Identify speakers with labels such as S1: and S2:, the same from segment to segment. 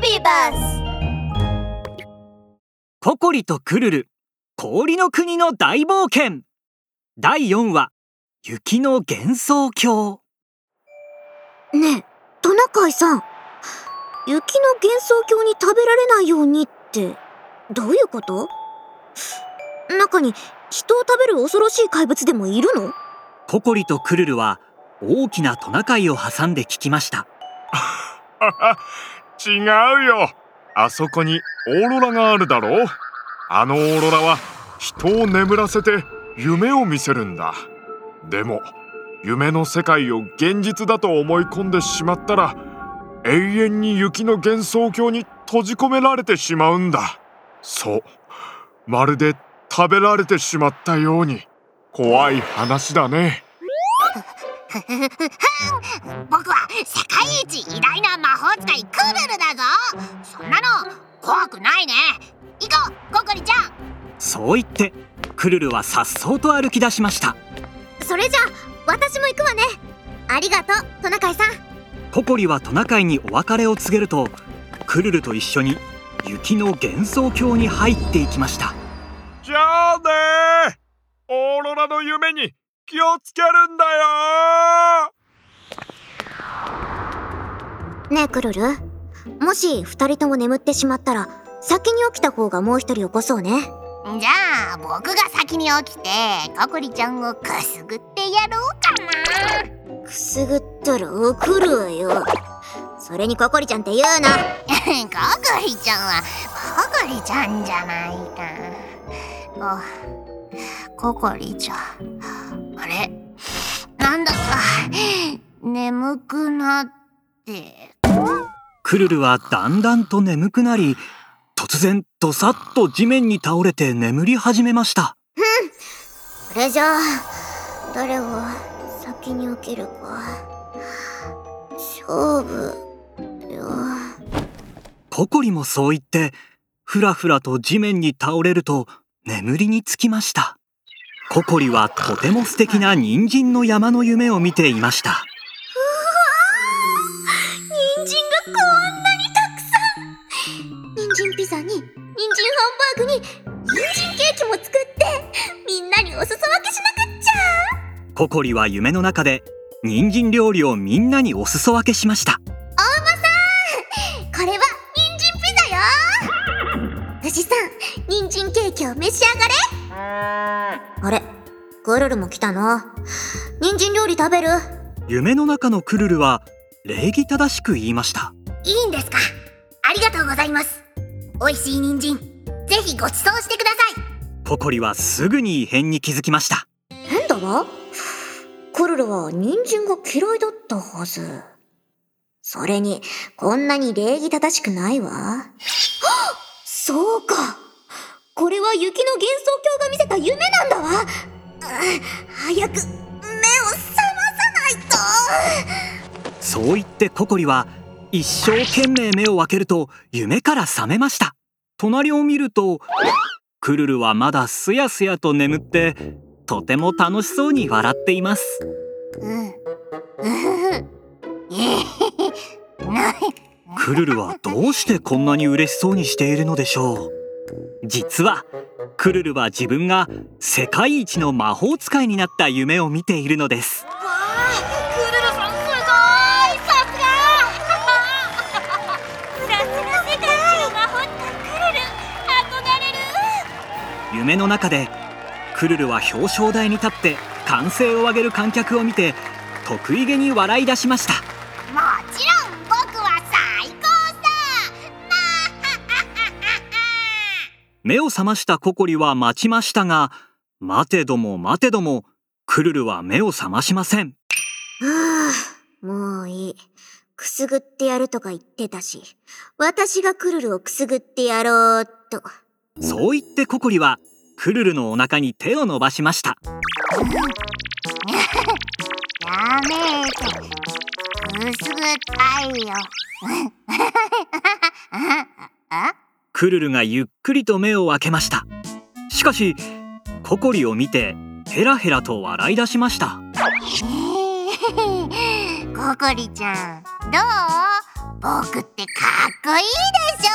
S1: ビーバス
S2: ココリとクルル氷の国の大冒険。第4話雪の幻想郷。
S3: ねえトナカイさん。雪の幻想郷に食べられないようにってどういうこと？中に人を食べる恐ろしい怪物でもいるの？
S2: ココリとクルルは大きなトナカイを挟んで聞きました
S4: 違うよ。あそこにオーロラがあるだろう。あのオーロラは人を眠らせて夢を見せるんだ。でも夢の世界を現実だと思い込んでしまったら永遠に雪の幻想郷に閉じ込められてしまうんだ。そう。まるで食べられてしまったように。怖い話だね。
S5: 僕は世界一偉大な魔法使いクルルだぞ。そんなの怖くないね。行こう。ココリちゃん。
S2: そう言ってクルルは颯爽と歩き出しました。
S3: それじゃあ私も行くわね。ありがとうトナカイさん。
S2: ココリはトナカイにお別れを告げるとクルルと一緒に雪の幻想郷に入っていきました。
S4: じゃあねオーロラの夢に気をつけるんだよ。
S3: ねえクルル。もし二人とも眠ってしまったら先に起きた方がもう一人起こそうね。
S5: じゃあ僕が先に起きてココリちゃんをくすぐってやろうかな。
S3: くすぐったら怒るわよ。それにココリちゃんって言うな。
S5: ココリちゃんはココリちゃんじゃないか。ココリちゃんなんだ？か眠くなって。
S2: クルルはだんだんと眠くなり突然どさっと地面に倒れて眠り始めました。
S3: それじゃあ誰が先に起きるか。勝負よ。
S2: ココリもそう言ってふらふらと地面に倒れると眠りにつきましたココリはとても素敵な人参の山の夢を見ていました。
S3: 人参がこんなにたくさん。人参ピザに人参ハンバーグに人参ケーキも作ってみんなにお裾分けしなくっちゃ。
S2: ココリは夢の中で人参料理をみんなにお裾分けしました
S3: 人参ケーキを召し上がれ。あれクルルも来たの？人参料理食べる？
S2: 夢の中のクルルは礼儀正しく言いました。
S5: いいんですか？ありがとうございます。美味しい人参ぜひご馳走してください。
S2: ココリはすぐに異変に気づきました。
S3: 変だわ。クルルは人参が嫌いだったはず。それにこんなに礼儀正しくないわ。そうかこれは雪の幻想郷が見せた夢なんだわ。う早く目を覚まさないと。
S2: そう言ってココリは一生懸命目を開けると夢から覚めました。隣を見るとクルルはまだすやすやと眠ってとても楽しそうに笑っています。
S5: うん。
S2: クルルはどうしてこんなに嬉しそうにしているのでしょう実はクルルは自分が世界一の魔法使いになった夢を見ているのです。
S5: わあクルルさんすごいさすがさすが。世界一の魔法使いクルル憧れる
S2: 夢の中でクルルは表彰台に立って歓声を上げる観客を見て得意げに笑い出しました目を覚ましたココリは待ちましたが待てども待てどもクルルは目を覚ましません。
S3: はあもういい。くすぐってやるとか言ってたし私がクルルをくすぐってやろうっと。
S2: そう言ってココリはクルルのお腹に手を伸ばしました。
S5: やめて。くすぐったいよ。あ
S2: クルルがゆっくりと目を開けました。しかしココリを見てヘラヘラと笑い出しました。
S5: ココリちゃんどう？僕ってかっこいいでし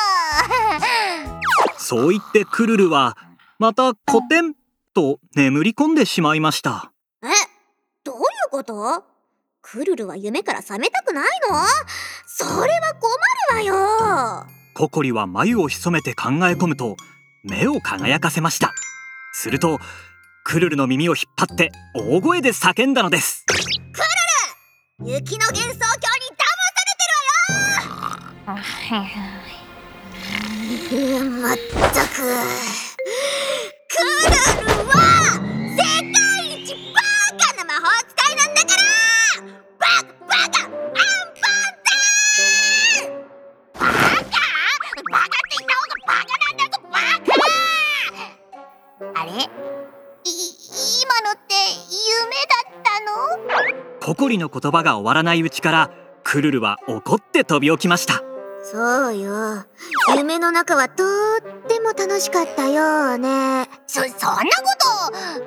S5: ょ。
S2: そう言ってクルルはまたコテンと眠り込んでしまいました。
S3: えどういうこと？クルルは夢から覚めたくないの？それは困
S2: ココリは眉を潜めて考え込むと目を輝かせました。するとクルルの耳を引っ張って大声で叫んだのです。
S3: 雪の幻想郷に騙されてるわよ。まったくクルルは
S5: 今のって夢だったの？
S2: ココリの言葉が終わらないうちからクルルは怒って飛び起きました。
S3: そうよ。夢の中はとっても楽しかったよね。
S5: そそんなこ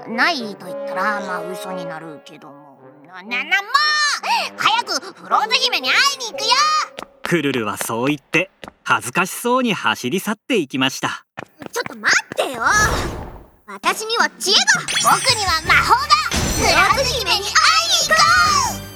S5: とないと言ったらまあ嘘になるけども。なななもう早くフローズ姫に会いに行くよ。
S2: クルルはそう言って恥ずかしそうに走り去っていきました。
S3: ちょっと待ってよ私には知恵が。
S5: 僕には魔法が。フローズ姫に会いに行こう。